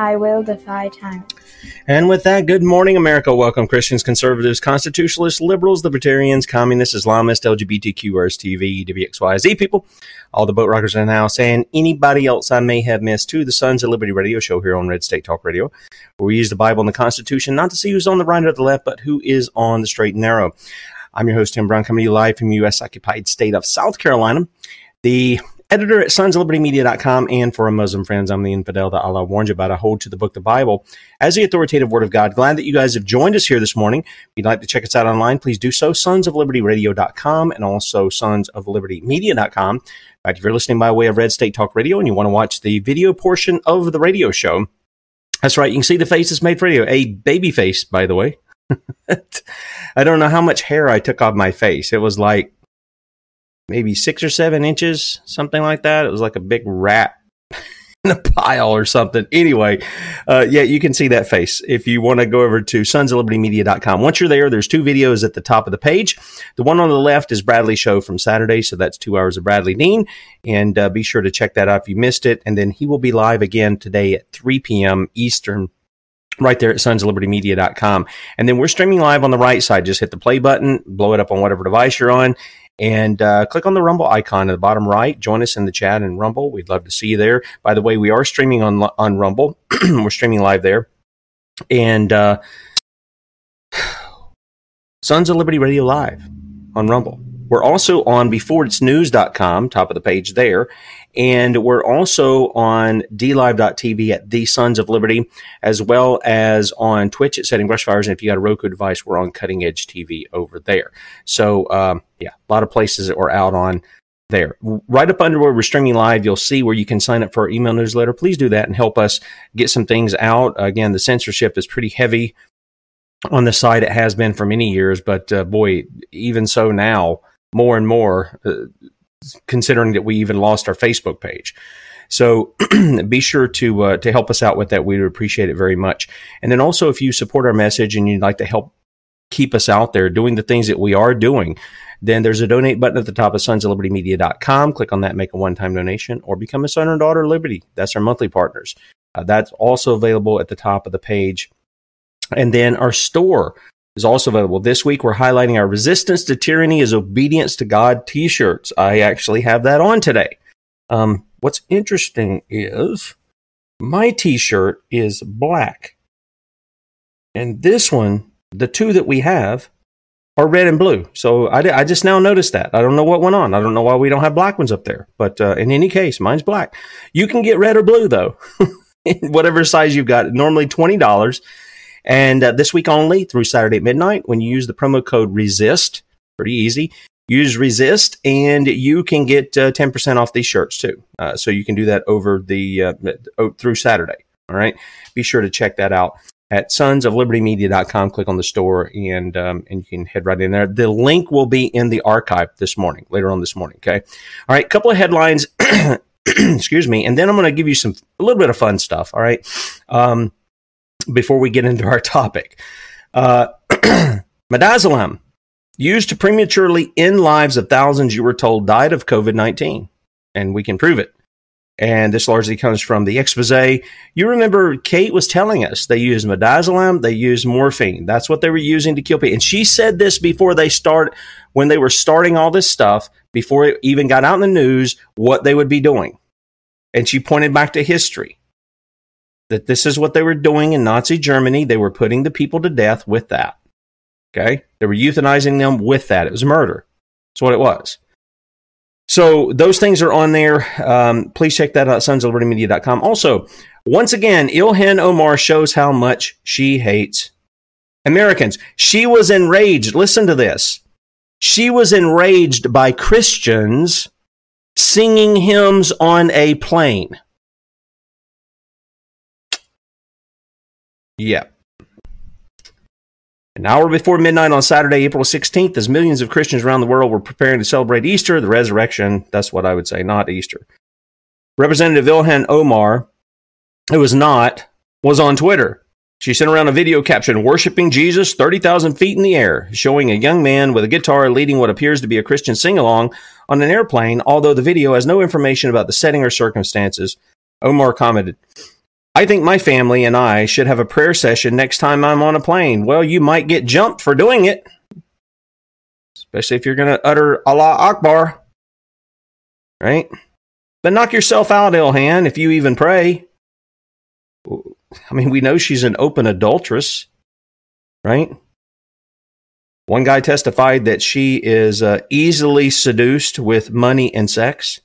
I will defy time. And with that, good morning, America. Welcome, Christians, conservatives, constitutionalists, liberals, libertarians, communists, Islamists, LGBTQ, TV, WXYZ people, all the boat rockers in the house, and anybody else I may have missed to the Sons of Liberty radio show here on Red State Talk Radio, where we use the Bible and the Constitution not to see who's on the right or the left, but who is on the straight and narrow. I'm your host, Tim Brown, coming to you live from U.S. occupied state of South Carolina. The editor at sonsoflibertymedia.com and for our Muslim friends, I'm the infidel that Allah warned you about. I hold to the book, the Bible, as the authoritative word of God. Glad that you guys have joined us here this morning. If you'd like to check us out online, please do so. Sonsoflibertyradio.com and also sonsoflibertymedia.com. In fact, if you're listening by way of Red State Talk Radio and you want to watch the video portion of the radio show, that's right. You can see the faces made for radio. A baby face, by the way. I don't know how much hair I took off my face. It was like maybe six or seven inches, something like that. It was like a big rat in a pile or something. Anyway, uh, yeah, you can see that face if you want to go over to sonsoflibertymedia.com. Once you're there, there's two videos at the top of the page. The one on the left is Bradley show from Saturday, so that's two hours of Bradley Dean. And uh, be sure to check that out if you missed it. And then he will be live again today at 3 p.m. Eastern right there at sonsoflibertymedia.com. And then we're streaming live on the right side. Just hit the play button, blow it up on whatever device you're on, and uh, click on the Rumble icon at the bottom right. Join us in the chat and Rumble. We'd love to see you there. By the way, we are streaming on on Rumble. we're streaming live there. And uh, Sons of Liberty Radio Live on Rumble. We're also on beforeitsnews.com, top of the page there. And we're also on dlive.tv at the Sons of Liberty, as well as on Twitch at Setting Brushfires. And if you got a Roku device, we're on Cutting Edge TV over there. So, um, yeah, a lot of places that we're out on there. Right up under where we're streaming live, you'll see where you can sign up for our email newsletter. Please do that and help us get some things out. Again, the censorship is pretty heavy on the site. It has been for many years, but uh, boy, even so now, more and more, uh, considering that we even lost our Facebook page. So be sure to uh, to help us out with that. We would appreciate it very much. And then also, if you support our message and you'd like to help keep us out there doing the things that we are doing, then there's a donate button at the top of sonsoflibertymedia.com. Click on that, make a one time donation, or become a son or daughter of Liberty. That's our monthly partners. Uh, that's also available at the top of the page. And then our store is also available. This week, we're highlighting our Resistance to Tyranny is Obedience to God t shirts. I actually have that on today. Um, what's interesting is my t shirt is black. And this one, the two that we have, are red and blue. So I, I just now noticed that. I don't know what went on. I don't know why we don't have black ones up there. But uh, in any case, mine's black. You can get red or blue, though, whatever size you've got. Normally $20. And uh, this week only through Saturday at midnight, when you use the promo code RESIST, pretty easy, use resist and you can get uh, 10% off these shirts too. Uh, so you can do that over the uh, through saturday all right? Be sure to check that out at sonsoflibertymedia.com click on the store and um, and you can head right in there. The link will be in the archive this morning later on this morning okay? All right couple of headlines excuse me and then i'm going to give you some a little bit of fun stuff all right? Um, before we get into our topic uh, midazolam used to prematurely end lives of thousands you were told died of COVID 19. And we can prove it. And this largely comes from the expose. You remember Kate was telling us they used midazolam, they used morphine. That's what they were using to kill people. And she said this before they start, when they were starting all this stuff, before it even got out in the news, what they would be doing. And she pointed back to history that this is what they were doing in Nazi Germany. They were putting the people to death with that. Okay. They were euthanizing them with that. It was murder. That's what it was. So those things are on there. Um, please check that out, sonsoflibertymedia.com. Also, once again, Ilhan Omar shows how much she hates Americans. She was enraged. Listen to this. She was enraged by Christians singing hymns on a plane. Yep. An hour before midnight on Saturday, April 16th, as millions of Christians around the world were preparing to celebrate Easter, the resurrection, that's what I would say, not Easter. Representative Ilhan Omar, who was not, was on Twitter. She sent around a video caption, Worshipping Jesus 30,000 feet in the air, showing a young man with a guitar leading what appears to be a Christian sing along on an airplane, although the video has no information about the setting or circumstances. Omar commented, I think my family and I should have a prayer session next time I'm on a plane. Well, you might get jumped for doing it, especially if you're going to utter Allah Akbar. Right? But knock yourself out, Ilhan, if you even pray. I mean, we know she's an open adulteress, right? One guy testified that she is uh, easily seduced with money and sex.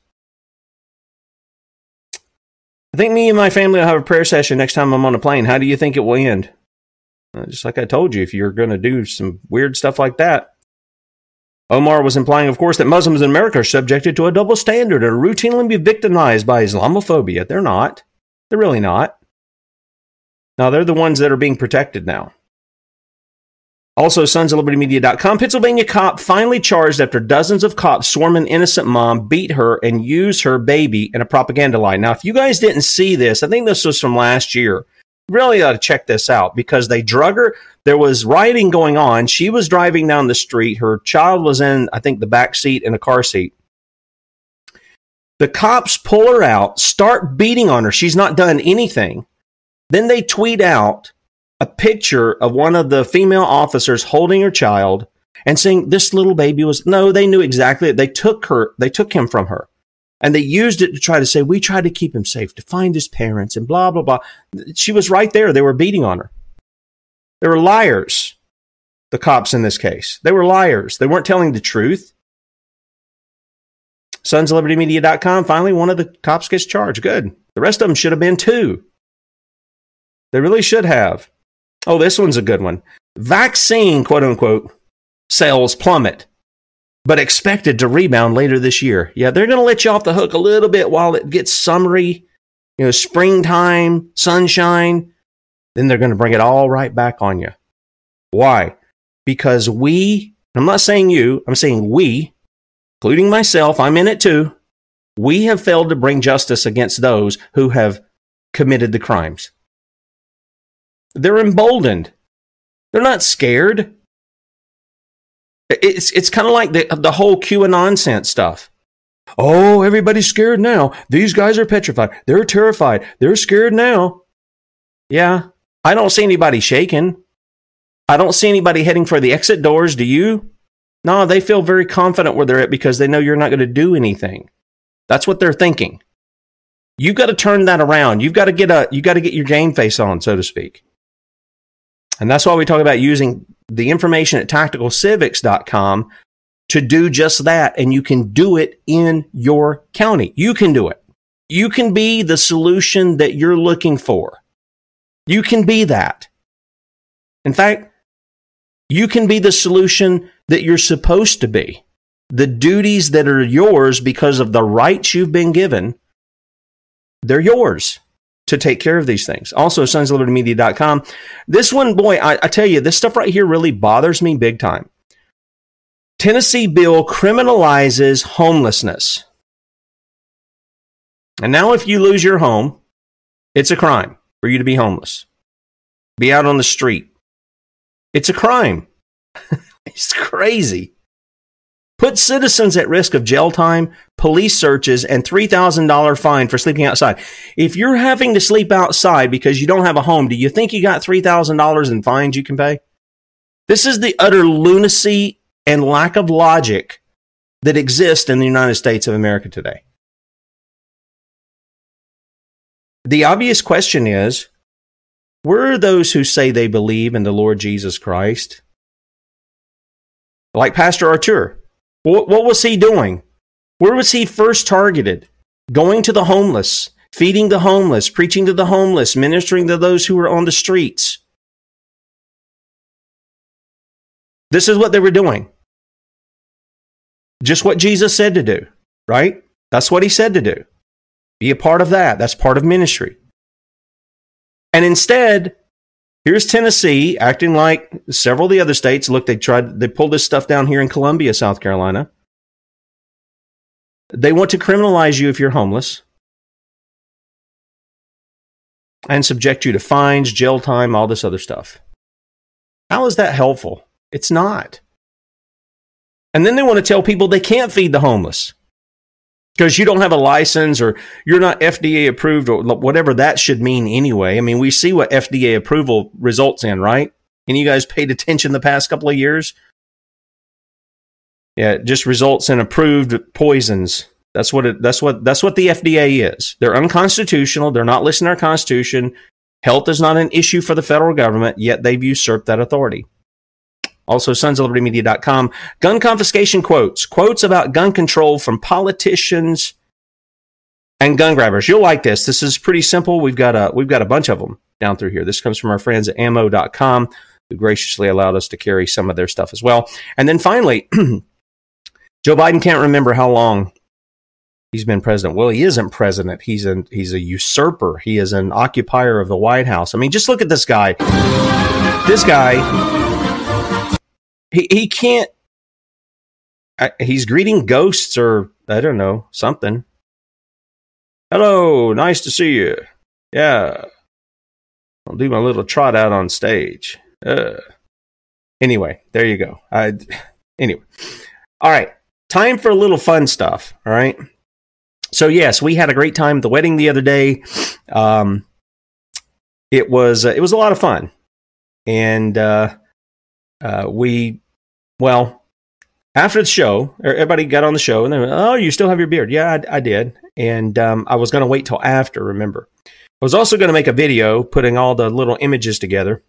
I think me and my family will have a prayer session next time I'm on a plane. How do you think it will end? Uh, just like I told you, if you're going to do some weird stuff like that. Omar was implying, of course, that Muslims in America are subjected to a double standard and routinely be victimized by Islamophobia. They're not. They're really not. Now, they're the ones that are being protected now. Also, sonsoflibertymedia.com. Pennsylvania cop finally charged after dozens of cops swarm an innocent mom, beat her, and use her baby in a propaganda lie. Now, if you guys didn't see this, I think this was from last year. Really ought to check this out because they drug her. There was rioting going on. She was driving down the street. Her child was in, I think, the back seat in a car seat. The cops pull her out, start beating on her. She's not done anything. Then they tweet out a picture of one of the female officers holding her child and saying this little baby was no they knew exactly. They took her they took him from her. And they used it to try to say we tried to keep him safe to find his parents and blah blah blah. She was right there. They were beating on her. They were liars the cops in this case. They were liars. They weren't telling the truth. Sons finally one of the cops gets charged. Good. The rest of them should have been too. They really should have Oh, this one's a good one. Vaccine, quote unquote, sales plummet, but expected to rebound later this year. Yeah, they're going to let you off the hook a little bit while it gets summery, you know, springtime, sunshine. Then they're going to bring it all right back on you. Why? Because we, I'm not saying you, I'm saying we, including myself, I'm in it too. We have failed to bring justice against those who have committed the crimes. They're emboldened. They're not scared. It's it's kind of like the the whole QAnon sense stuff. Oh, everybody's scared now. These guys are petrified. They're terrified. They're scared now. Yeah, I don't see anybody shaking. I don't see anybody heading for the exit doors. Do you? No, they feel very confident where they're at because they know you're not going to do anything. That's what they're thinking. You've got to turn that around. You've got to get a you got to get your game face on, so to speak. And that's why we talk about using the information at tacticalcivics.com to do just that. And you can do it in your county. You can do it. You can be the solution that you're looking for. You can be that. In fact, you can be the solution that you're supposed to be. The duties that are yours because of the rights you've been given, they're yours to take care of these things. Also, sonslibertymedia.com. This one, boy, I, I tell you, this stuff right here really bothers me big time. Tennessee bill criminalizes homelessness. And now, if you lose your home, it's a crime for you to be homeless, be out on the street. It's a crime. it's crazy. Put citizens at risk of jail time, police searches, and $3,000 fine for sleeping outside. If you're having to sleep outside because you don't have a home, do you think you got $3,000 in fines you can pay? This is the utter lunacy and lack of logic that exist in the United States of America today. The obvious question is where are those who say they believe in the Lord Jesus Christ? Like Pastor Artur, what, what was he doing? Where was he first targeted? Going to the homeless, feeding the homeless, preaching to the homeless, ministering to those who were on the streets. This is what they were doing. Just what Jesus said to do, right? That's what he said to do. Be a part of that. That's part of ministry. And instead, Here's Tennessee acting like several of the other states. Look, they tried, they pulled this stuff down here in Columbia, South Carolina. They want to criminalize you if you're homeless and subject you to fines, jail time, all this other stuff. How is that helpful? It's not. And then they want to tell people they can't feed the homeless because you don't have a license or you're not FDA approved or whatever that should mean anyway. I mean, we see what FDA approval results in, right? And you guys paid attention the past couple of years? Yeah, it just results in approved poisons. That's what it, that's what that's what the FDA is. They're unconstitutional. They're not listening to our constitution. Health is not an issue for the federal government, yet they've usurped that authority. Also, sons of liberty media.com. Gun confiscation quotes, quotes about gun control from politicians and gun grabbers. You'll like this. This is pretty simple. We've got a, we've got a bunch of them down through here. This comes from our friends at ammo.com who graciously allowed us to carry some of their stuff as well. And then finally, Joe Biden can't remember how long he's been president. Well, he isn't president. He's an he's a usurper. He is an occupier of the White House. I mean, just look at this guy. This guy he he can't. I, he's greeting ghosts or I don't know something. Hello, nice to see you. Yeah, I'll do my little trot out on stage. Uh. Anyway, there you go. I anyway. All right, time for a little fun stuff. All right. So yes, we had a great time at the wedding the other day. Um, it was uh, it was a lot of fun, and uh, uh, we well, after the show, er, everybody got on the show and they went, "Oh, you still have your beard?" Yeah, I, I did, and um, I was going to wait till after. Remember, I was also going to make a video putting all the little images together.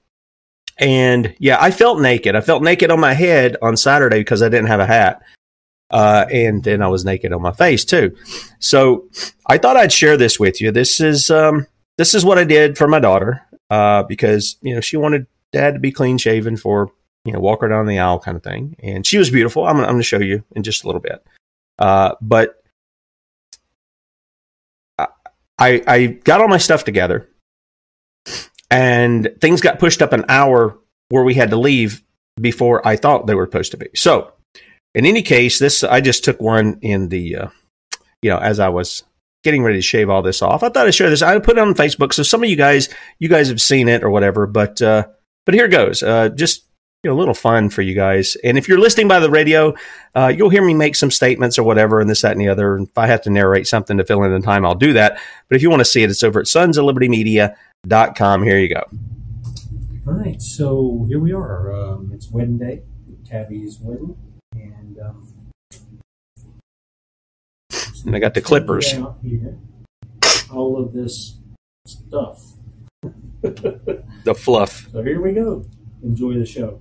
And yeah, I felt naked. I felt naked on my head on Saturday because I didn't have a hat. Uh, and then I was naked on my face too. So I thought I'd share this with you. This is um, this is what I did for my daughter uh, because you know she wanted dad to be clean shaven for you know, walk her down the aisle kind of thing. And she was beautiful. I'm, I'm going to show you in just a little bit. Uh, but I, I got all my stuff together and things got pushed up an hour where we had to leave before I thought they were supposed to be. So, in any case, this I just took one in the, uh, you know, as I was getting ready to shave all this off. I thought I'd share this. I put it on Facebook, so some of you guys, you guys have seen it or whatever. But uh, but here goes. Uh, just you know, a little fun for you guys. And if you're listening by the radio, uh, you'll hear me make some statements or whatever, and this, that, and the other. And if I have to narrate something to fill in the time, I'll do that. But if you want to see it, it's over at sons of liberty media.com. Here you go. All right, so here we are. Um, it's wedding day. Tabby's wedding, and um, and I got the clippers. Here, all of this stuff. the fluff. So here we go. Enjoy the show.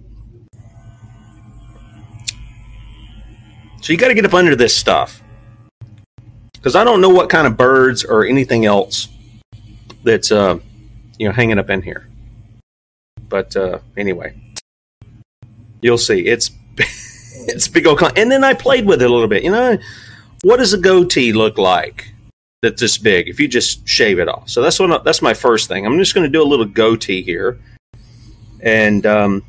So you got to get up under this stuff because I don't know what kind of birds or anything else that's uh, you know hanging up in here. But uh, anyway, you'll see. It's it's big old. Con- and then I played with it a little bit. You know, what does a goatee look like that's this big if you just shave it off? So that's what that's my first thing. I'm just going to do a little goatee here, and um,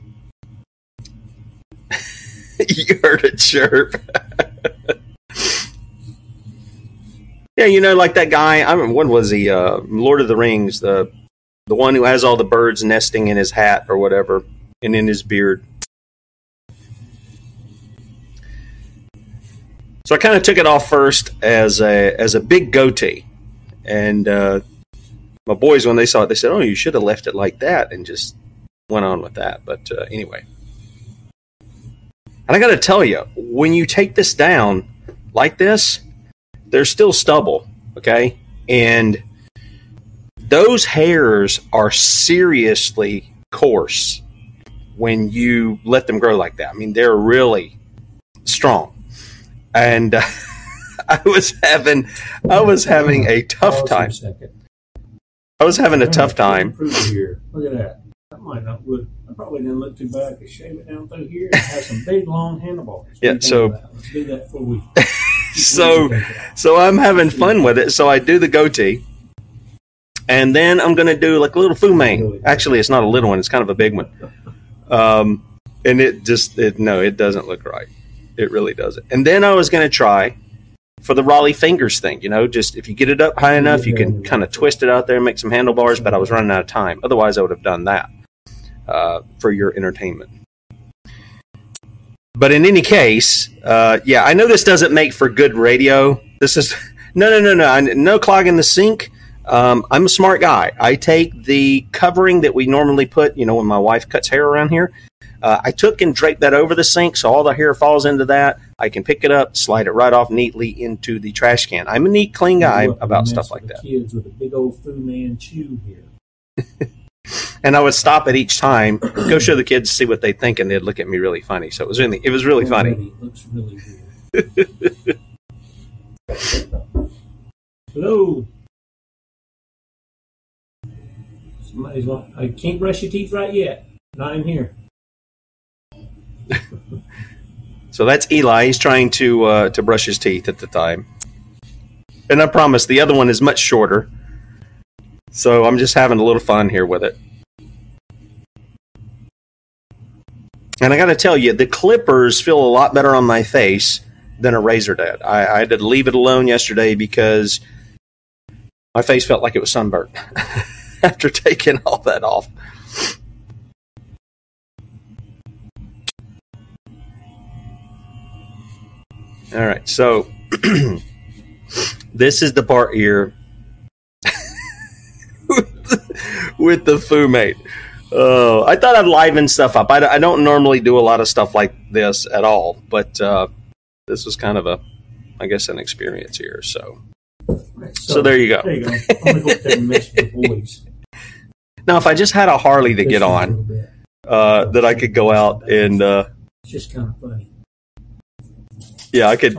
you heard it chirp. yeah, you know, like that guy. I mean, what was he? Uh, Lord of the Rings, the the one who has all the birds nesting in his hat or whatever, and in his beard. So I kind of took it off first as a as a big goatee, and uh, my boys when they saw it, they said, "Oh, you should have left it like that," and just went on with that. But uh, anyway, and I got to tell you, when you take this down like this, there's still stubble, okay, and those hairs are seriously coarse when you let them grow like that. I mean, they're really strong and uh, I was having I was having a tough time. I was having a tough time. Look at that. That might not look. I probably didn't look too bad. I could shave it down through here. It has some big long handlebars. Yeah. So let's do that for a week. so so I'm having fun with it. So I do the goatee. And then I'm going to do like a little Fu Mane. Actually, it's not a little one; it's kind of a big one. Um, and it just it no, it doesn't look right. It really doesn't. And then I was going to try for the Rollie Fingers thing. You know, just if you get it up high enough, you can kind of twist it out there and make some handlebars. But I was running out of time. Otherwise, I would have done that uh, for your entertainment. But in any case, uh, yeah, I know this doesn't make for good radio. This is no, no, no, no, no clogging the sink. Um, I'm a smart guy. I take the covering that we normally put, you know, when my wife cuts hair around here, uh, I took and draped that over the sink so all the hair falls into that. I can pick it up, slide it right off neatly into the trash can. I'm a neat, clean guy about stuff like that. Kids with a big old Fu Manchu here. and I would stop at each time, go show the kids, see what they think, and they'd look at me really funny. So it was really, it was really Already funny. Looks really good. Hello. Somebody's I can't brush your teeth right yet. Not in here. So that's Eli. He's trying to uh, to brush his teeth at the time. And I promise the other one is much shorter. So I'm just having a little fun here with it. And I got to tell you, the clippers feel a lot better on my face than a razor did. I, I had to leave it alone yesterday because my face felt like it was sunburnt after taking all that off. All right, so this is the part here with the fumate. Oh, I thought I'd liven stuff up. I, I don't normally do a lot of stuff like this at all, but uh, this was kind of a, I guess, an experience here. So, Right, so, there you go. There you go. I'm go up there and the boys. Now, if I just had a Harley to get on, uh, that I could go out and uh, It's just kind of funny. yeah, I could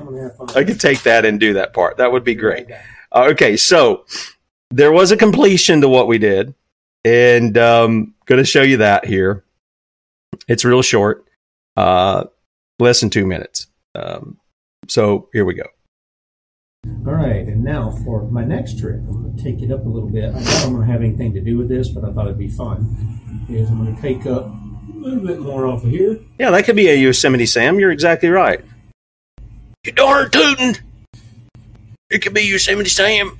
I could take that and do that part. That would be great. Uh, okay, so there was a completion to what we did, and um, going to show you that here. It's real short, uh, less than two minutes. Um, so here we go. All right, and now for my next trick, I'm going to take it up a little bit. I thought I'm going to have anything to do with this, but I thought it'd be fun. Is I'm going to take up a little bit more off of here. Yeah, that could be a Yosemite Sam. You're exactly right. You darn tootin'! It could be Yosemite Sam.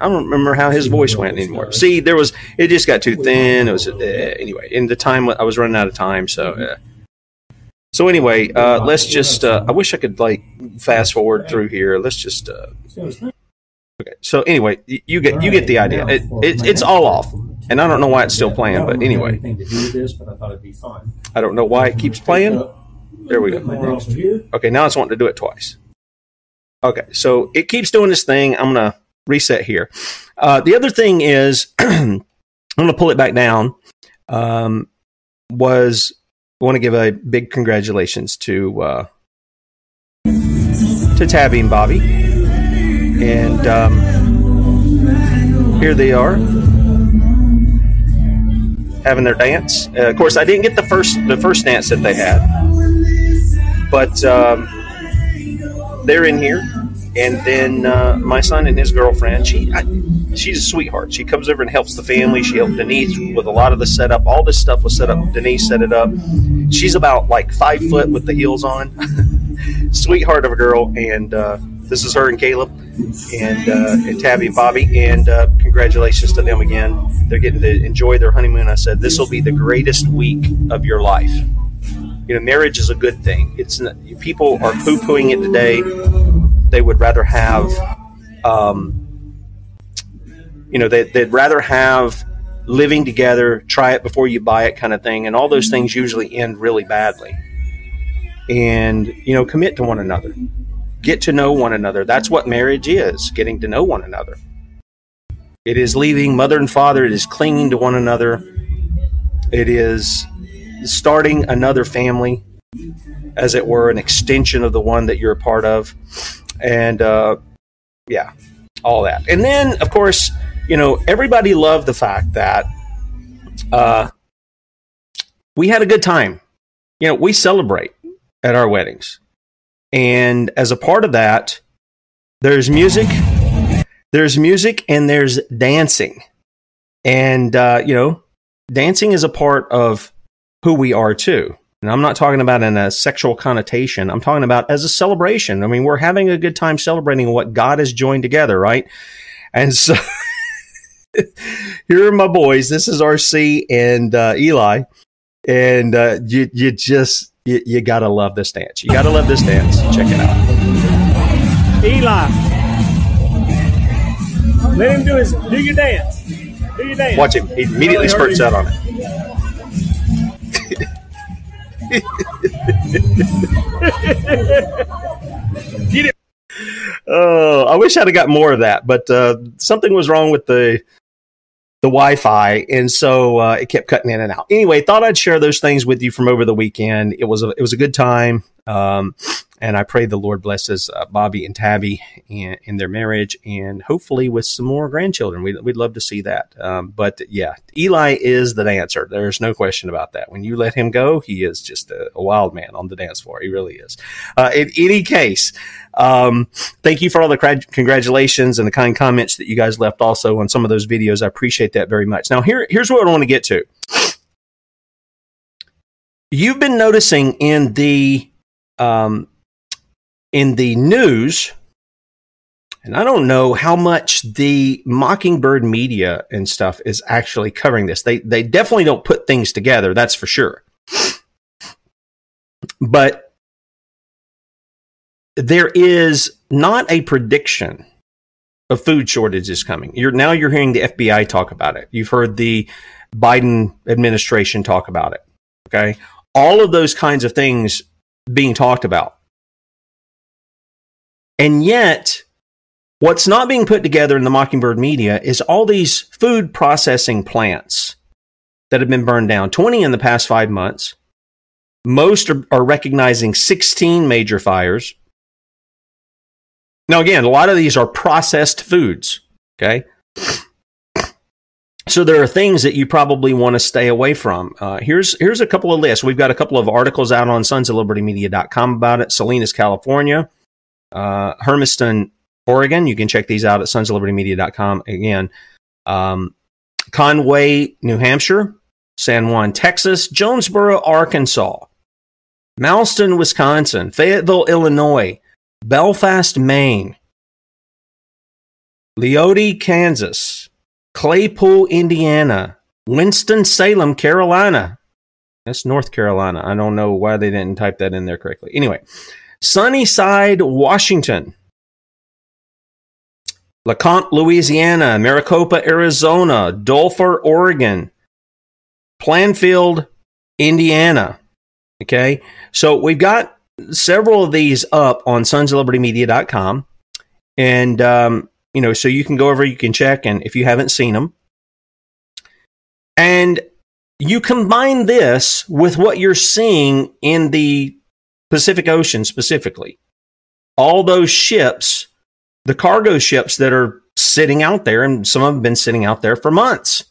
I don't remember how his voice went anymore. See, there was it just got too thin. It was uh, anyway. In the time I was running out of time, so uh, So anyway, uh, let's just. Uh, I wish I could like fast forward through here. Let's just. Uh, okay. So anyway, you get you get the idea. It, it, it's all off, and I don't know why it's still playing. But anyway, anything to do with this, but I thought it'd be fun. I don't know why it keeps playing. There we go. Okay, now it's wanting to do it twice. Okay, so it keeps doing this thing. I'm gonna reset here. Uh, the other thing is, I'm gonna pull it back down. Um, was I want to give a big congratulations to uh, to Tabby and Bobby, and um, here they are having their dance. Uh, of course, I didn't get the first the first dance that they had, but um, they're in here. And then uh, my son and his girlfriend, she I, she's a sweetheart. She comes over and helps the family. She helped Denise with a lot of the setup. All this stuff was set up. Denise set it up. She's about like five foot with the heels on. Sweetheart of a girl. And uh, this is her and Caleb and uh, and Tabby and Bobby. And uh, congratulations to them again. They're getting to enjoy their honeymoon. I said this will be the greatest week of your life. You know, marriage is a good thing. It's people are poo pooing it today. They would rather have, um, you know, they, they'd rather have living together, try it before you buy it kind of thing. And all those things usually end really badly. And, you know, commit to one another, get to know one another. That's what marriage is getting to know one another. It is leaving mother and father, it is clinging to one another, it is starting another family, as it were, an extension of the one that you're a part of. And uh, yeah, all that. And then, of course, you know, everybody loved the fact that uh, we had a good time. You know, we celebrate at our weddings. And as a part of that, there's music, there's music, and there's dancing. And, uh, you know, dancing is a part of who we are too. And I'm not talking about in a sexual connotation. I'm talking about as a celebration. I mean, we're having a good time celebrating what God has joined together, right? And so here are my boys. This is RC and uh, Eli. And uh, you, you just, you, you got to love this dance. You got to love this dance. Check it out. Eli, let him do his do your dance. Do your dance. Watch him. He immediately spurts out on it. Get it. Oh, I wish I'd have got more of that, but uh, something was wrong with the the Wi-Fi, and so uh, it kept cutting in and out. Anyway, thought I'd share those things with you from over the weekend. It was a, it was a good time, um, and I pray the Lord blesses uh, Bobby and Tabby in, in their marriage, and hopefully with some more grandchildren. We'd, we'd love to see that. Um, but yeah, Eli is the dancer. There's no question about that. When you let him go, he is just a, a wild man on the dance floor. He really is. Uh, in any case, um, thank you for all the cra- congratulations and the kind comments that you guys left also on some of those videos. I appreciate that very much. Now, here, here's what I want to get to. You've been noticing in the um, in the news, and I don't know how much the Mockingbird media and stuff is actually covering this. They they definitely don't put things together, that's for sure. But there is not a prediction of food shortages coming. You're now you're hearing the FBI talk about it. You've heard the Biden administration talk about it. Okay? All of those kinds of things being talked about. And yet, what's not being put together in the Mockingbird media is all these food processing plants that have been burned down 20 in the past five months. Most are, are recognizing 16 major fires. Now, again, a lot of these are processed foods. Okay. So there are things that you probably want to stay away from. Uh, here's here's a couple of lists. We've got a couple of articles out on sons of libertymedia.com about it. Salinas, California, uh, Hermiston, Oregon. You can check these out at sons of libertymedia.com. Again, um, Conway, New Hampshire, San Juan, Texas, Jonesboro, Arkansas, Malston, Wisconsin, Fayetteville, Illinois, Belfast, Maine, Leoti, Kansas, Claypool, Indiana, Winston-Salem, Carolina, That's North Carolina. I don't know why they didn't type that in there correctly. Anyway, Sunnyside, Washington. LeCompte, Louisiana, Maricopa, Arizona, Dulfer, Oregon, Plainfield, Indiana. Okay. So we've got several of these up on sonsoflibertymedia.com. And, um, you know, so you can go over, you can check, and if you haven't seen them. And you combine this with what you're seeing in the Pacific Ocean specifically. All those ships, the cargo ships that are sitting out there, and some of them have been sitting out there for months.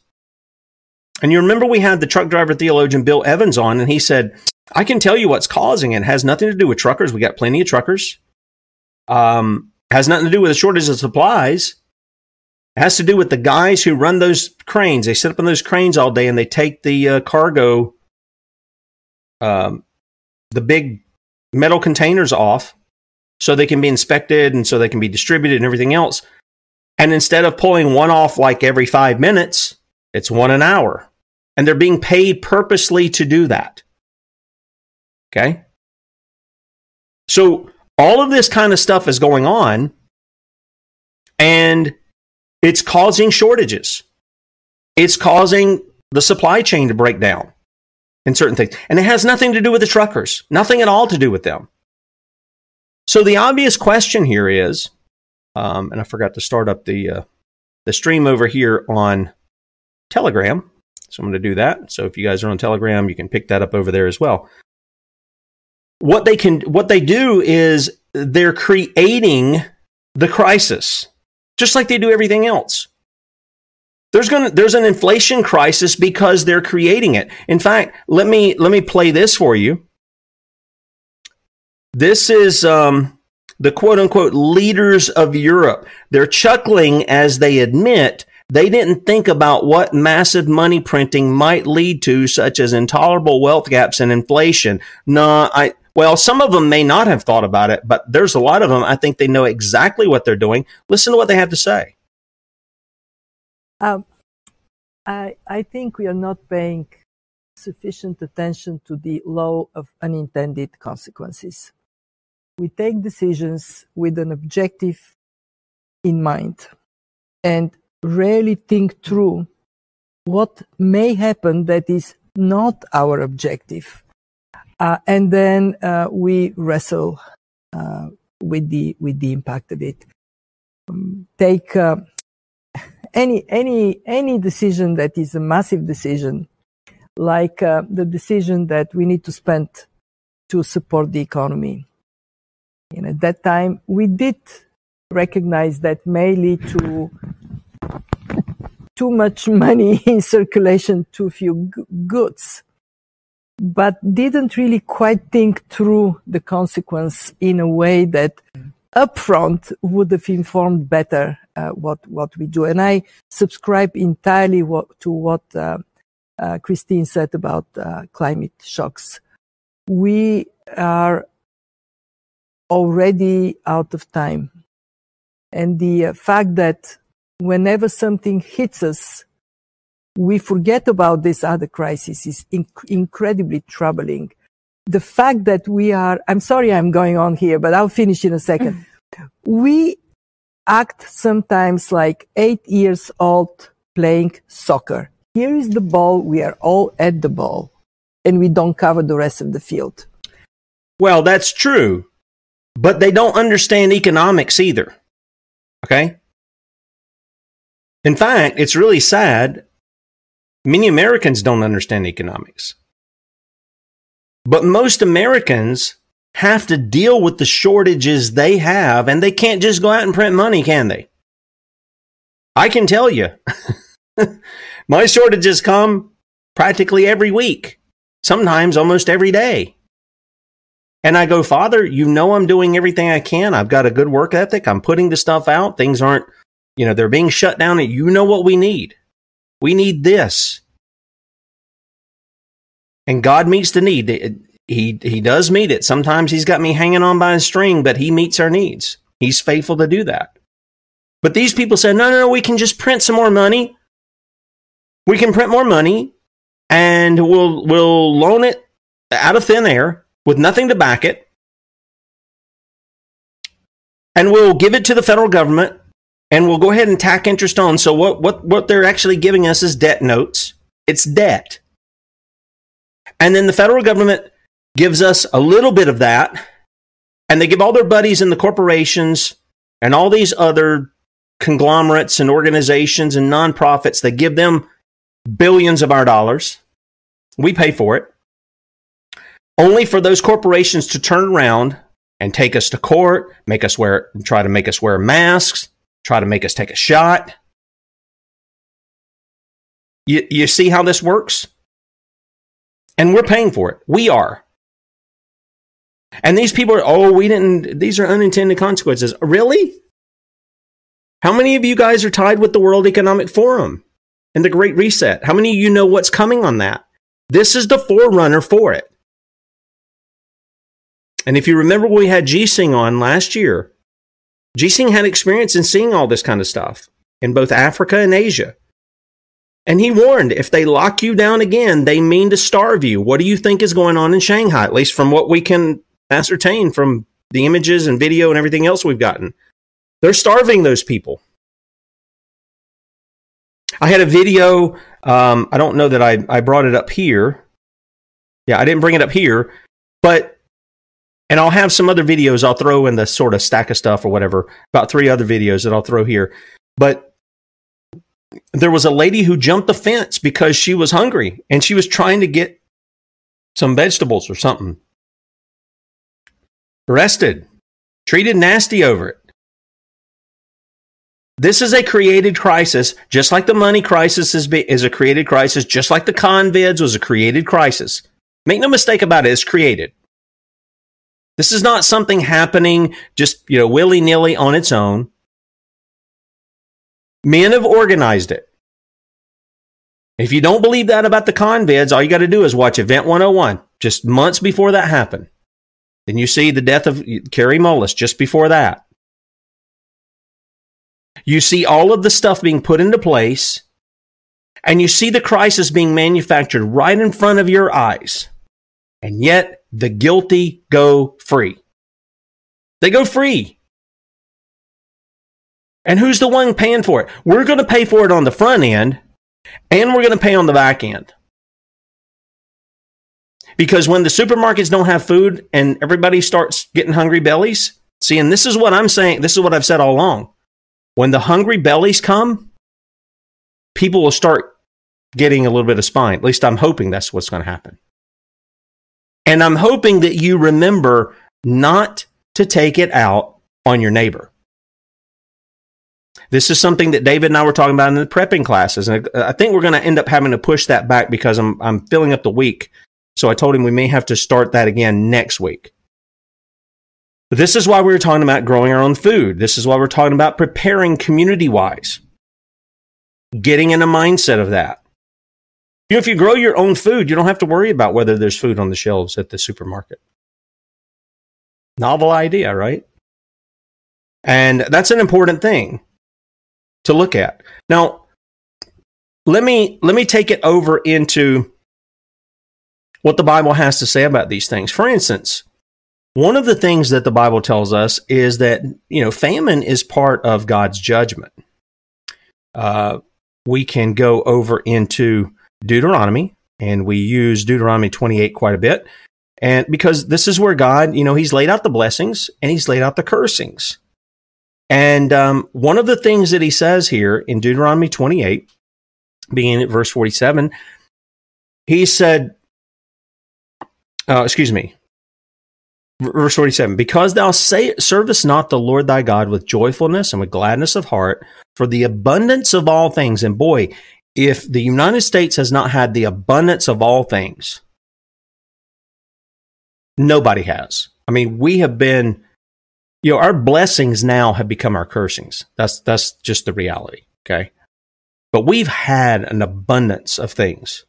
And you remember we had the truck driver theologian Bill Evans on, and he said, I can tell you what's causing it. it has nothing to do with truckers. We got plenty of truckers. Um, has nothing to do with a shortage of supplies. It has to do with the guys who run those cranes. They sit up on those cranes all day and they take the uh, cargo, um, the big metal containers off so they can be inspected and so they can be distributed and everything else. And instead of pulling one off like every five minutes, it's one an hour. And they're being paid purposely to do that. Okay? So all of this kind of stuff is going on and it's causing shortages. It's causing the supply chain to break down in certain things. And it has nothing to do with the truckers, nothing at all to do with them. So the obvious question here is, um, and I forgot to start up the uh, the stream over here on Telegram. So I'm going to do that. So if you guys are on Telegram, you can pick that up over there as well. What they can, what they do is they're creating the crisis, just like they do everything else. There's going to, there's an inflation crisis because they're creating it. In fact, let me, let me play this for you. This is, um, the quote unquote leaders of Europe. They're chuckling as they admit they didn't think about what massive money printing might lead to, such as intolerable wealth gaps and inflation. No, I, well, some of them may not have thought about it, but there's a lot of them. I think they know exactly what they're doing. Listen to what they have to say. Um, I, I think we are not paying sufficient attention to the law of unintended consequences. We take decisions with an objective in mind. And rarely think through what may happen that is not our objective. Uh, and then uh, we wrestle uh, with the with the impact of it. Um, take uh, any any any decision that is a massive decision, like uh, the decision that we need to spend to support the economy. And at that time, we did recognize that may lead to too much money in circulation, too few goods, but didn't really quite think through the consequence in a way that upfront would have informed better uh, what what we do. And I subscribe entirely what, to what uh, uh, Christine said about uh, climate shocks. We are already out of time, and the uh, fact that whenever something hits us, we forget about this other crisis is inc- incredibly troubling. The fact that we are, I'm sorry I'm going on here, but I'll finish in a second. Mm-hmm. we act sometimes like eight years old playing soccer. Here is the ball. We are all at the ball and we don't cover the rest of the field. Well, that's true, but they don't understand economics either. Okay. In fact, it's really sad. Many Americans don't understand economics. But most Americans have to deal with the shortages they have, and they can't just go out and print money, can they? I can tell you, my shortages come practically every week, sometimes almost every day. And I go, Father, you know I'm doing everything I can. I've got a good work ethic. I'm putting the stuff out. Things aren't you know, they're being shut down and you know what we need. We need this. And God meets the need. He, he does meet it. Sometimes he's got me hanging on by a string, but he meets our needs. He's faithful to do that. But these people said, no, no, no, we can just print some more money. We can print more money and we'll we'll loan it out of thin air with nothing to back it. And we'll give it to the federal government and we'll go ahead and tack interest on. So what what what they're actually giving us is debt notes. It's debt. And then the federal government gives us a little bit of that and they give all their buddies in the corporations and all these other conglomerates and organizations and nonprofits, they give them billions of our dollars. We pay for it. Only for those corporations to turn around and take us to court, make us wear, try to make us wear masks, try to make us take a shot. You, you see how this works? And we're paying for it. We are. And these people are, oh, we didn't, these are unintended consequences. Really? How many of you guys are tied with the World Economic Forum and the Great Reset? How many of you know what's coming on that? This is the forerunner for it. And if you remember we had G-Sing on last year, G-Sing had experience in seeing all this kind of stuff in both Africa and Asia. And he warned if they lock you down again, they mean to starve you. What do you think is going on in Shanghai, at least from what we can ascertain from the images and video and everything else we've gotten? They're starving those people. I had a video. Um, I don't know that I, I brought it up here. Yeah, I didn't bring it up here, but and I'll have some other videos I'll throw in the sort of stack of stuff or whatever. About three other videos that I'll throw here. But there was a lady who jumped the fence because she was hungry and she was trying to get some vegetables or something. Arrested, treated nasty over it. This is a created crisis, just like the money crisis is, be, is a created crisis, just like the convids was a created crisis. Make no mistake about it, it's created. This is not something happening just, you know, willy nilly on its own. Men have organized it. If you don't believe that about the convids, all you got to do is watch Event 101, just months before that happened. Then you see the death of Kary Mullis just before that. You see all of the stuff being put into place, and you see the crisis being manufactured right in front of your eyes. And yet, the guilty go free. They go free. And who's the one paying for it? We're going to pay for it on the front end, and we're going to pay on the back end. Because when the supermarkets don't have food and everybody starts getting hungry bellies, see, and this is what I'm saying, this is what I've said all along. When the hungry bellies come, people will start getting a little bit of spine. At least I'm hoping that's what's going to happen. And I'm hoping that you remember not to take it out on your neighbor. This is something that David and I were talking about in the prepping classes. And I think we're going to end up having to push that back because I'm, I'm filling up the week. So I told him we may have to start that again next week. But this is why we were talking about growing our own food. This is why we're talking about preparing community wise, getting in a mindset of that. You know, if you grow your own food, you don't have to worry about whether there's food on the shelves at the supermarket. Novel idea, right? And that's an important thing to look at. Now, let me let me take it over into what the Bible has to say about these things. For instance, one of the things that the Bible tells us is that, you know, famine is part of God's judgment. Uh, we can go over into Deuteronomy, and we use Deuteronomy 28 quite a bit. And because this is where God, you know, He's laid out the blessings and He's laid out the cursings. And um, one of the things that He says here in Deuteronomy 28, being at verse 47, He said, uh, excuse me, Verse 47 Because thou say, not the Lord thy God with joyfulness and with gladness of heart for the abundance of all things. And boy, if the United States has not had the abundance of all things, nobody has. I mean, we have been, you know, our blessings now have become our cursings. That's, that's just the reality. Okay. But we've had an abundance of things.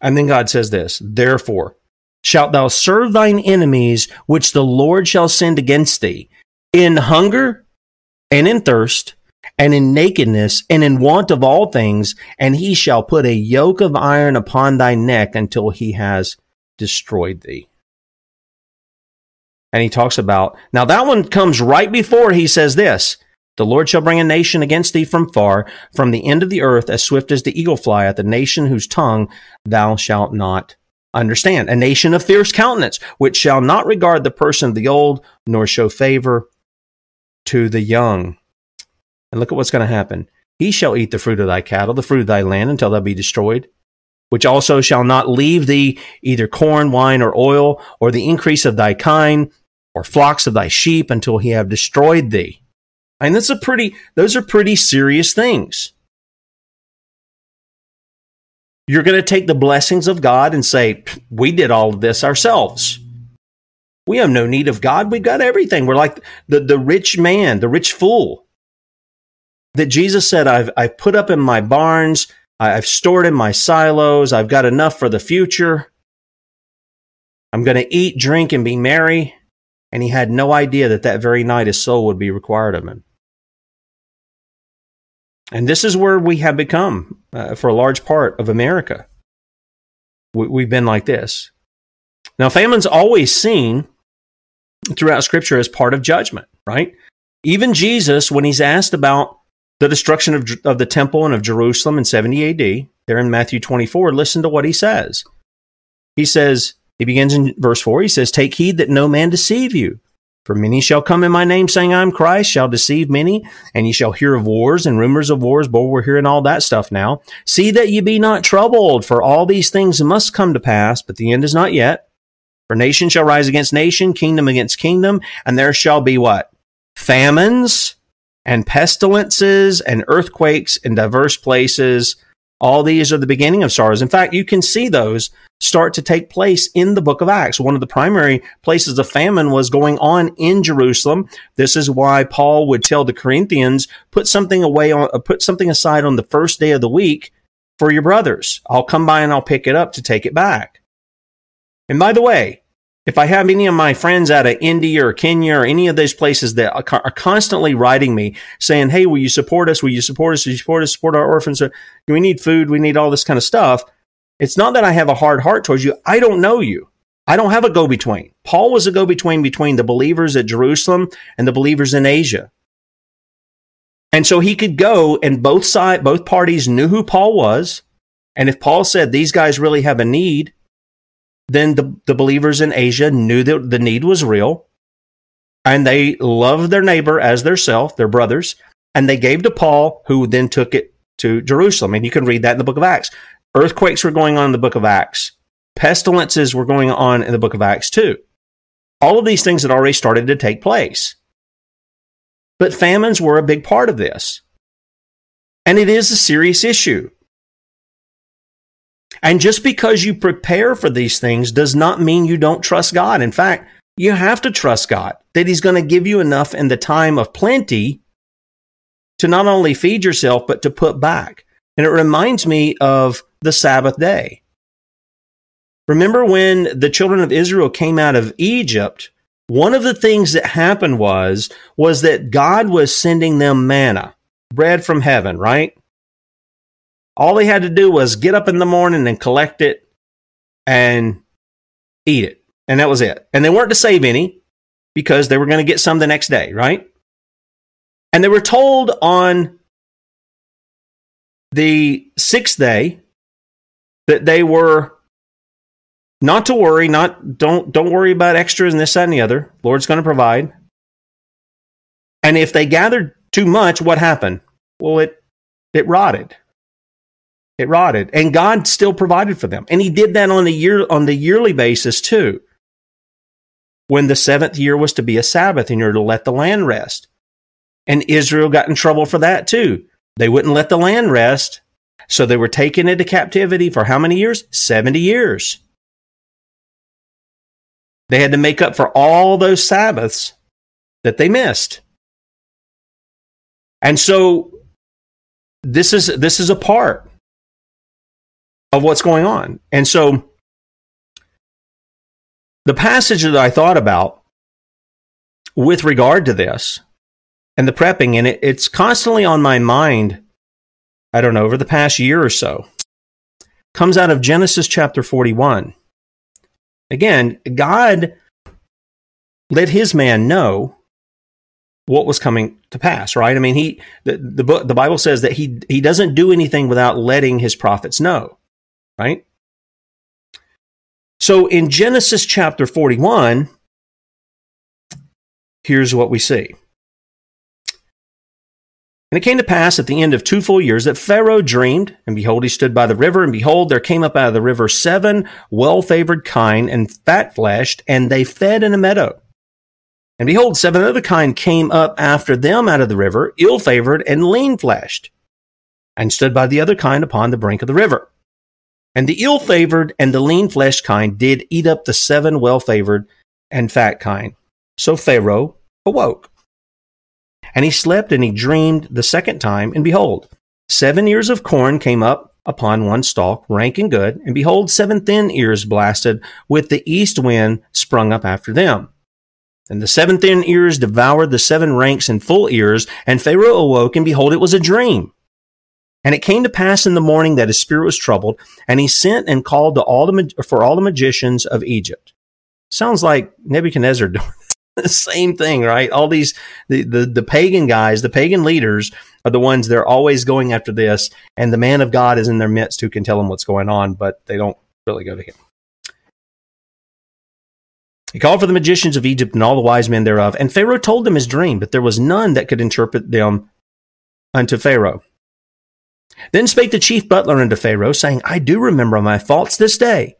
And then God says this, therefore, shalt thou serve thine enemies, which the Lord shall send against thee, in hunger and in thirst, and in nakedness and in want of all things, and he shall put a yoke of iron upon thy neck until he has destroyed thee. And he talks about, now that one comes right before he says this The Lord shall bring a nation against thee from far, from the end of the earth, as swift as the eagle flieth, a nation whose tongue thou shalt not understand. A nation of fierce countenance, which shall not regard the person of the old, nor show favor to the young. And look at what's going to happen. He shall eat the fruit of thy cattle, the fruit of thy land, until thou be destroyed which also shall not leave thee either corn, wine, or oil, or the increase of thy kine, or flocks of thy sheep, until he have destroyed thee. And that's a pretty; those are pretty serious things. You're going to take the blessings of God and say, "We did all of this ourselves." We have no need of God. We've got everything. We're like the, the rich man, the rich fool that Jesus said, I've, I've put up in my barns I've stored in my silos. I've got enough for the future. I'm going to eat, drink, and be merry. And he had no idea that that very night his soul would be required of him. And this is where we have become uh, for a large part of America. We, we've been like this. Now, famine's always seen throughout Scripture as part of judgment, right? Even Jesus, when he's asked about the destruction of, of the temple and of Jerusalem in 70 AD, there in Matthew 24, listen to what he says. He says, he begins in verse 4, he says, Take heed that no man deceive you. For many shall come in my name, saying, I am Christ, shall deceive many, and ye shall hear of wars and rumors of wars. Boy, we're hearing all that stuff now. See that ye be not troubled, for all these things must come to pass, but the end is not yet. For nation shall rise against nation, kingdom against kingdom, and there shall be what? Famines and pestilences and earthquakes in diverse places. All these are the beginning of sorrows. In fact, you can see those start to take place in the book of Acts. One of the primary places of famine was going on in Jerusalem. This is why Paul would tell the Corinthians, put something away on, uh, put something aside on the first day of the week for your brothers. I'll come by and I'll pick it up to take it back. And by the way, if I have any of my friends out of India or Kenya or any of those places that are constantly writing me saying, Hey, will you support us? Will you support us? Will you support us? Support our orphans? We need food. We need all this kind of stuff. It's not that I have a hard heart towards you. I don't know you. I don't have a go between. Paul was a go between between the believers at Jerusalem and the believers in Asia. And so he could go and both side, both parties knew who Paul was. And if Paul said these guys really have a need, then the, the believers in Asia knew that the need was real and they loved their neighbor as their self, their brothers, and they gave to Paul, who then took it to Jerusalem. And you can read that in the book of Acts. Earthquakes were going on in the book of Acts. Pestilences were going on in the book of Acts too. All of these things had already started to take place. But famines were a big part of this. And it is a serious issue. And just because you prepare for these things does not mean you don't trust God. In fact, you have to trust God that He's going to give you enough in the time of plenty to not only feed yourself, but to put back. And it reminds me of the Sabbath day. Remember when the children of Israel came out of Egypt? One of the things that happened was, was that God was sending them manna, bread from heaven, right? All they had to do was get up in the morning and collect it and eat it. And that was it. And they weren't to save any because they were going to get some the next day, right? And they were told on the sixth day that they were not to worry, not don't don't worry about extras and this, that, and the other. Lord's going to provide. And if they gathered too much, what happened? Well, it it rotted. It rotted, and God still provided for them, and He did that on the year on the yearly basis too. When the seventh year was to be a Sabbath, and you're to let the land rest, and Israel got in trouble for that too. They wouldn't let the land rest, so they were taken into captivity for how many years? Seventy years. They had to make up for all those Sabbaths that they missed. And so this is this is a part of what's going on. And so the passage that I thought about with regard to this and the prepping, and it, it's constantly on my mind. I don't know over the past year or so. Comes out of Genesis chapter forty-one. Again, God let His man know what was coming to pass. Right? I mean, he the the book the Bible says that he he doesn't do anything without letting his prophets know. Right? So in Genesis chapter 41, here's what we see. And it came to pass at the end of two full years that Pharaoh dreamed, and behold, he stood by the river, and behold, there came up out of the river seven well favored kine and fat fleshed, and they fed in a meadow. And behold, seven other kine came up after them out of the river, ill favored and lean fleshed, and stood by the other kine upon the brink of the river. And the ill favored and the lean fleshed kine did eat up the seven well favored and fat kine. So Pharaoh awoke. And he slept and he dreamed the second time, and behold, seven ears of corn came up upon one stalk, rank and good, and behold, seven thin ears blasted with the east wind sprung up after them. And the seven thin ears devoured the seven ranks and full ears, and Pharaoh awoke, and behold, it was a dream. And it came to pass in the morning that his spirit was troubled, and he sent and called to all the for all the magicians of Egypt. Sounds like Nebuchadnezzar doing the same thing, right? All these the, the the pagan guys, the pagan leaders are the ones they're always going after this, and the man of God is in their midst who can tell them what's going on, but they don't really go to him. He called for the magicians of Egypt and all the wise men thereof, and Pharaoh told them his dream, but there was none that could interpret them unto Pharaoh. Then spake the chief butler unto Pharaoh, saying, I do remember my faults this day.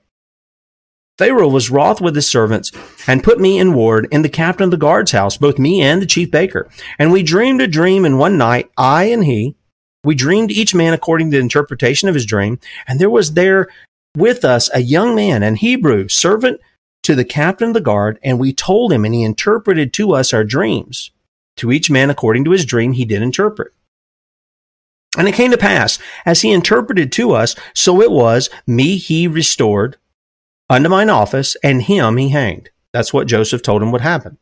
Pharaoh was wroth with his servants, and put me in ward in the captain of the guard's house, both me and the chief baker. And we dreamed a dream in one night, I and he. We dreamed each man according to the interpretation of his dream, and there was there with us a young man, an Hebrew, servant to the captain of the guard, and we told him, and he interpreted to us our dreams. To each man according to his dream he did interpret. And it came to pass, as he interpreted to us, so it was, me he restored unto mine office, and him he hanged. That's what Joseph told him would happen.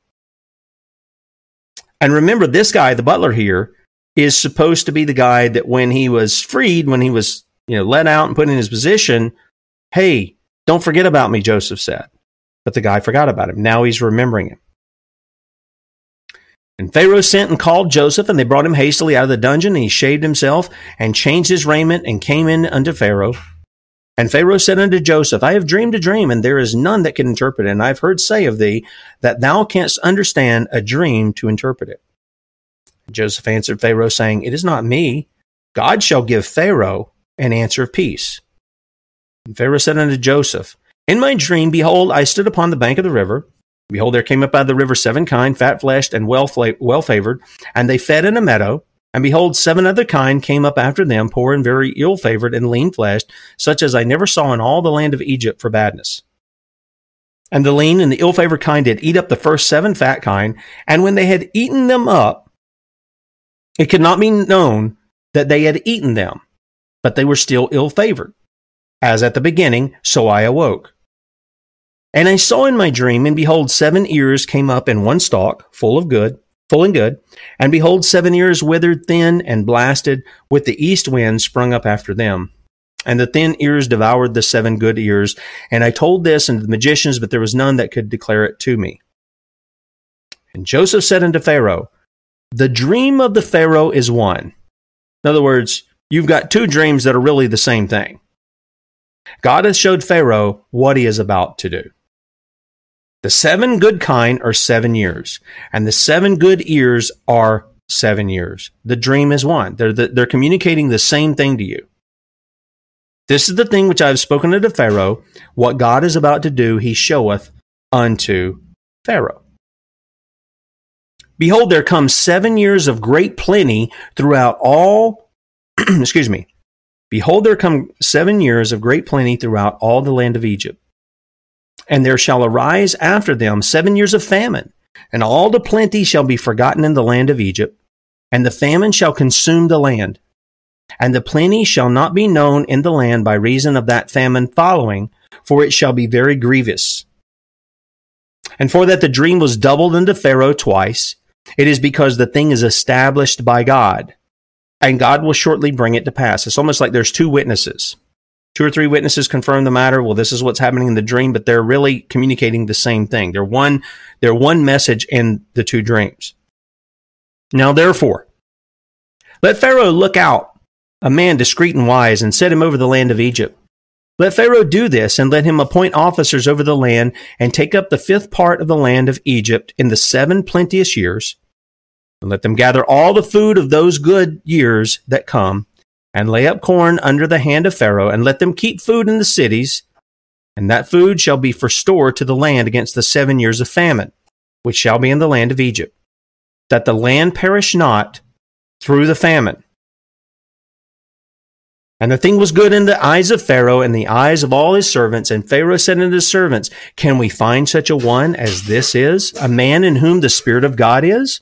And remember, this guy, the butler here, is supposed to be the guy that when he was freed, when he was, you know, let out and put in his position, hey, don't forget about me, Joseph said. But the guy forgot about him. Now he's remembering him. And Pharaoh sent and called Joseph, and they brought him hastily out of the dungeon, and he shaved himself, and changed his raiment, and came in unto Pharaoh. And Pharaoh said unto Joseph, I have dreamed a dream, and there is none that can interpret it. And I have heard say of thee that thou canst understand a dream to interpret it. Joseph answered Pharaoh, saying, It is not me. God shall give Pharaoh an answer of peace. And Pharaoh said unto Joseph, In my dream, behold, I stood upon the bank of the river. Behold, there came up out of the river seven kine, fat fleshed and well well favored, and they fed in a meadow. And behold, seven other kine came up after them, poor and very ill favored and lean fleshed, such as I never saw in all the land of Egypt for badness. And the lean and the ill favored kine did eat up the first seven fat kine, and when they had eaten them up, it could not be known that they had eaten them, but they were still ill favored. As at the beginning, so I awoke. And I saw in my dream, and behold, seven ears came up in one stalk, full of good, full and good. And behold, seven ears withered thin and blasted, with the east wind sprung up after them. And the thin ears devoured the seven good ears. And I told this unto the magicians, but there was none that could declare it to me. And Joseph said unto Pharaoh, The dream of the Pharaoh is one. In other words, you've got two dreams that are really the same thing. God has showed Pharaoh what he is about to do. The seven good kine are seven years, and the seven good ears are seven years. The dream is one. They're, the, they're communicating the same thing to you. This is the thing which I have spoken unto Pharaoh. What God is about to do, he showeth unto Pharaoh. Behold, there come seven years of great plenty throughout all, excuse me. Behold, there come seven years of great plenty throughout all the land of Egypt. And there shall arise after them seven years of famine, and all the plenty shall be forgotten in the land of Egypt, and the famine shall consume the land. And the plenty shall not be known in the land by reason of that famine following, for it shall be very grievous. And for that the dream was doubled unto Pharaoh twice, It is because the thing is established by God, and God will shortly bring it to pass. It's almost like there's two witnesses. Two or three witnesses confirm the matter. Well, this is what's happening in the dream, but they're really communicating the same thing. They're one, they're one message in the two dreams. Now, therefore, let Pharaoh look out, a man discreet and wise, and set him over the land of Egypt. Let Pharaoh do this, and let him appoint officers over the land, and take up the fifth part of the land of Egypt in the seven plenteous years, and let them gather all the food of those good years that come, and lay up corn under the hand of Pharaoh, and let them keep food in the cities, and that food shall be for store to the land against the seven years of famine, which shall be in the land of Egypt, that the land perish not through the famine. And the thing was good in the eyes of Pharaoh and the eyes of all his servants. And Pharaoh said unto his servants, Can we find such a one as this is, a man in whom the Spirit of God is?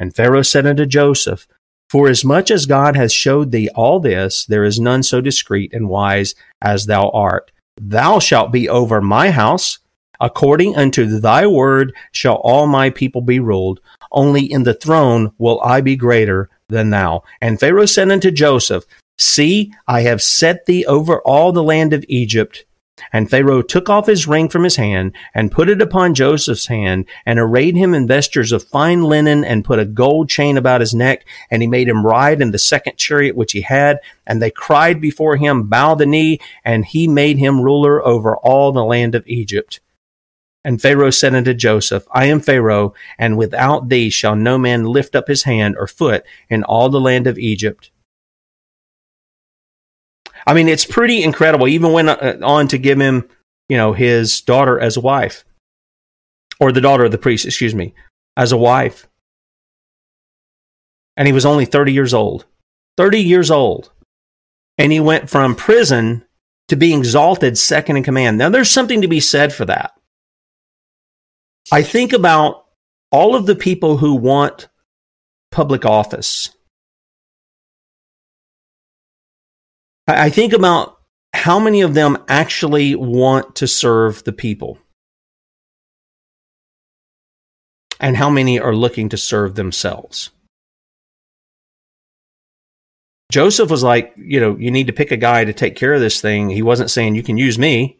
And Pharaoh said unto Joseph, For as much as God hath showed thee all this, there is none so discreet and wise as thou art. Thou shalt be over my house. According unto thy word shall all my people be ruled. Only in the throne will I be greater than thou. And Pharaoh said unto Joseph, See, I have set thee over all the land of Egypt. And Pharaoh took off his ring from his hand and put it upon Joseph's hand and arrayed him in vestures of fine linen and put a gold chain about his neck. And he made him ride in the second chariot which he had. And they cried before him, bow the knee. And he made him ruler over all the land of Egypt. And Pharaoh said unto Joseph, I am Pharaoh, and without thee shall no man lift up his hand or foot in all the land of Egypt. I mean, it's pretty incredible. He even went uh, on to give him, you know, his daughter as a wife, or the daughter of the priest, excuse me, as a wife. And he was only 30 years old. 30 years old. And he went from prison to being exalted second in command. Now, there's something to be said for that. I think about all of the people who want public office I think about how many of them actually want to serve the people and how many are looking to serve themselves. Joseph was like, you know, you need to pick a guy to take care of this thing. He wasn't saying you can use me.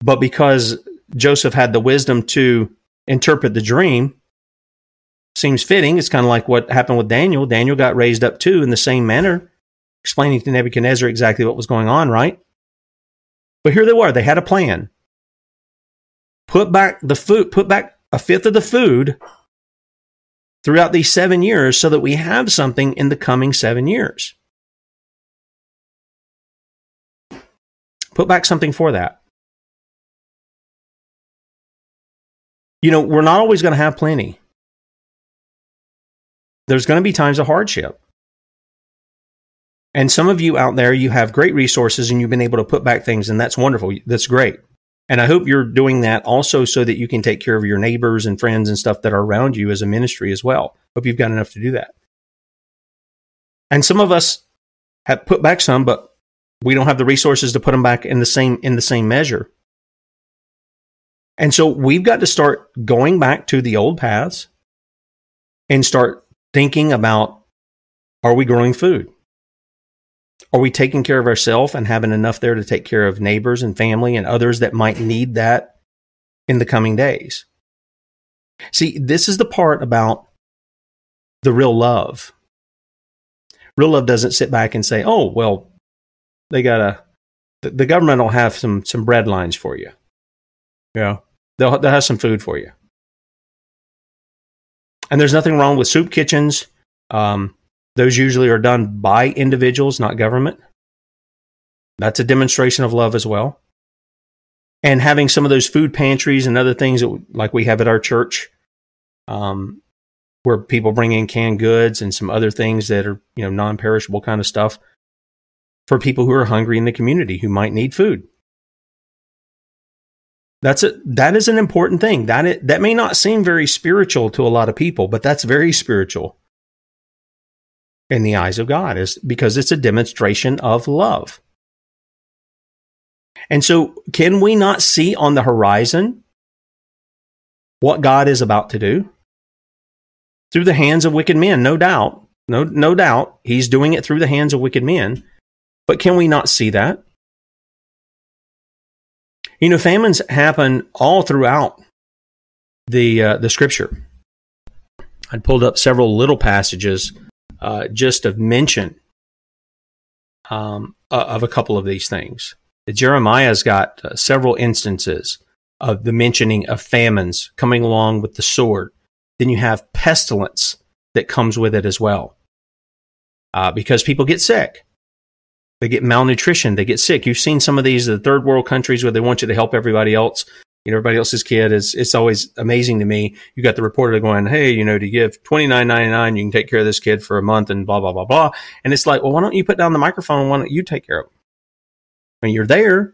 But because Joseph had the wisdom to interpret the dream, seems fitting. It's kind of like what happened with Daniel. Daniel got raised up too in the same manner explaining to Nebuchadnezzar exactly what was going on, right? But here they were. They had a plan. Put back the food, put back a fifth of the food throughout these seven years so that we have something in the coming seven years. Put back something for that. You know, we're not always going to have plenty. There's going to be times of hardship. And some of you out there, you have great resources and you've been able to put back things, and that's wonderful. That's great. And I hope you're doing that also so that you can take care of your neighbors and friends and stuff that are around you as a ministry as well. Hope you've got enough to do that. And some of us have put back some, but we don't have the resources to put them back in the same in the same measure. And so we've got to start going back to the old paths and start thinking about are we growing food? Are we taking care of ourselves and having enough there to take care of neighbors and family and others that might need that in the coming days? See, this is the part about the real love. Real love doesn't sit back and say, "Oh, well, they got a the government will have some some bread lines for you. You know, they'll they'll have some food for you." And there's nothing wrong with soup kitchens. Um, those usually are done by individuals, not government. That's a demonstration of love as well. And having some of those food pantries and other things that, like we have at our church, um, where people bring in canned goods and some other things that are you know non-perishable kind of stuff for people who are hungry in the community who might need food. That's a that is an important thing. That it, that may not seem very spiritual to a lot of people, but that's very spiritual in the eyes of God is because it's a demonstration of love. And so, can we not see on the horizon what God is about to do? through the hands of wicked men, no doubt. No, no doubt. He's doing it through the hands of wicked men. But can we not see that? You know, famines happen all throughout the uh, the scripture. I pulled up several little passages uh, just of mention um, of a couple of these things. Jeremiah's got uh, several instances of the mentioning of famines coming along with the sword. Then you have pestilence that comes with it as well, uh, because people get sick. They get malnutrition. They get sick. You've seen some of these the third world countries where they want you to help everybody else. You know, everybody else's kid is. It's always amazing to me. You got the reporter going, "Hey, you know, to give twenty nine ninety nine, you can take care of this kid for a month," and blah blah blah blah. And it's like, well, why don't you put down the microphone? Why don't you take care of them? I mean, you're there,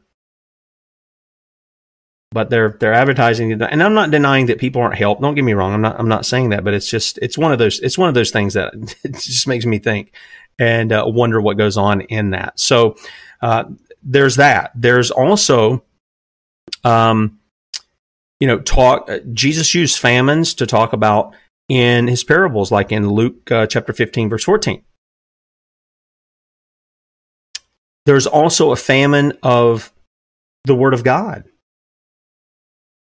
but they're they're advertising and I'm not denying that people aren't helped. Don't get me wrong. I'm not I'm not saying that, but it's just it's one of those it's one of those things that it just makes me think and uh, wonder what goes on in that. So uh, there's that. There's also um you know talk uh, Jesus used famines to talk about in his parables like in Luke uh, chapter 15 verse 14. There's also a famine of the word of God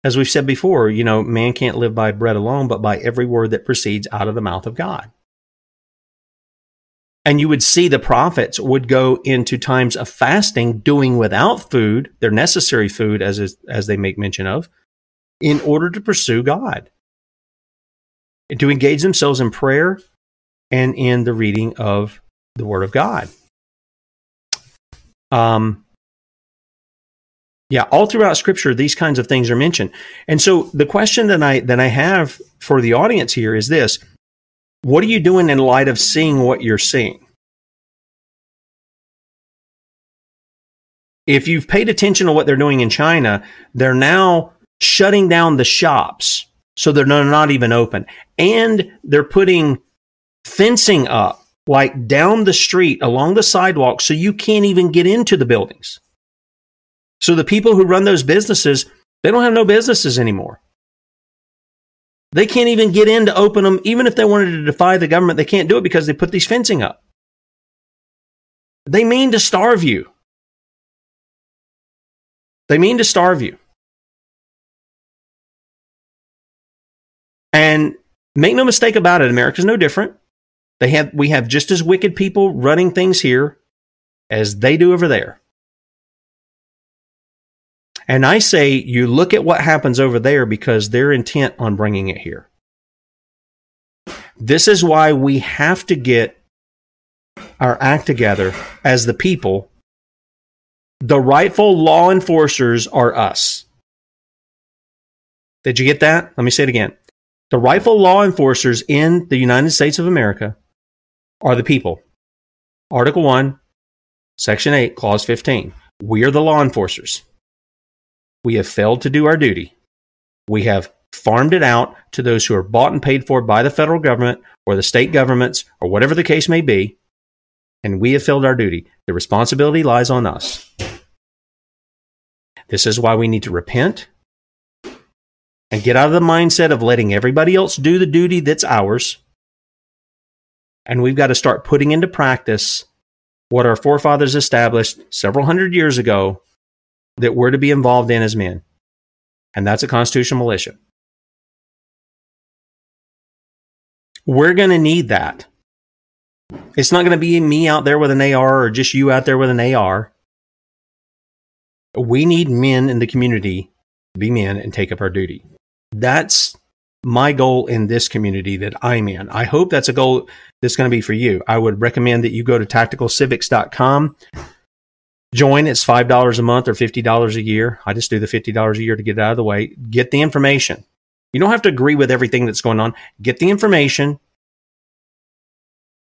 as we've said before, you know, man can't live by bread alone, but by every word that proceeds out of the mouth of God. And you would see the prophets would go into times of fasting, doing without food, their necessary food, as, is, as they make mention of, in order to pursue God, to engage themselves in prayer and in the reading of the Word of God. Um, yeah, all throughout scripture these kinds of things are mentioned. And so the question that I that I have for the audience here is this. What are you doing in light of seeing what you're seeing? If you've paid attention to what they're doing in China, they're now shutting down the shops so they're not even open. And they're putting fencing up like down the street along the sidewalk so you can't even get into the buildings. So the people who run those businesses, they don't have no businesses anymore. They can't even get in to open them. Even if they wanted to defy the government, they can't do it because they put these fencing up. They mean to starve you. They mean to starve you. And make no mistake about it, America's no different. They have we have just as wicked people running things here as they do over there. And I say you look at what happens over there because they're intent on bringing it here. This is why we have to get our act together as the people. The rightful law enforcers are us. Did you get that? Let me say it again. The rightful law enforcers in the United States of America are the people. Article 1, Section 8, Clause 15. We are the law enforcers. We have failed to do our duty. We have farmed it out to those who are bought and paid for by the federal government or the state governments or whatever the case may be, and we have failed our duty. The responsibility lies on us. This is why we need to repent and get out of the mindset of letting everybody else do the duty that's ours. And we've got to start putting into practice what our forefathers established several hundred years ago that we're to be involved in as men, and that's a constitutional militia. We're going to need that. It's not going to be me out there with an AR or just you out there with an AR. We need men in the community to be men and take up our duty. That's my goal in this community that I'm in. I hope that's a goal that's going to be for you. I would recommend that you go to tacticalcivics.com Join, it's $5 a month or $50 a year. I just do the $50 a year to get it out of the way. Get the information. You don't have to agree with everything that's going on. Get the information.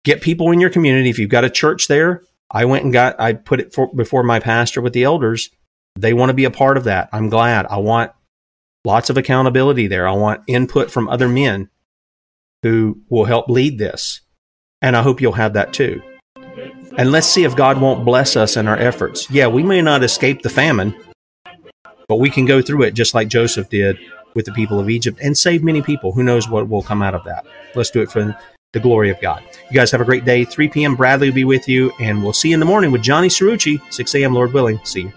Get people in your community. If you've got a church there, I went and got, I put it for, before my pastor with the elders. They want to be a part of that. I'm glad. I want lots of accountability there. I want input from other men who will help lead this. And I hope you'll have that too. And let's see if God won't bless us in our efforts. Yeah, we may not escape the famine, but we can go through it just like Joseph did with the people of Egypt and save many people. Who knows what will come out of that? Let's do it for the glory of God. You guys have a great day. 3 p.m. Bradley will be with you, and we'll see you in the morning with Johnny Cirucci, 6 a.m. Lord willing. See you.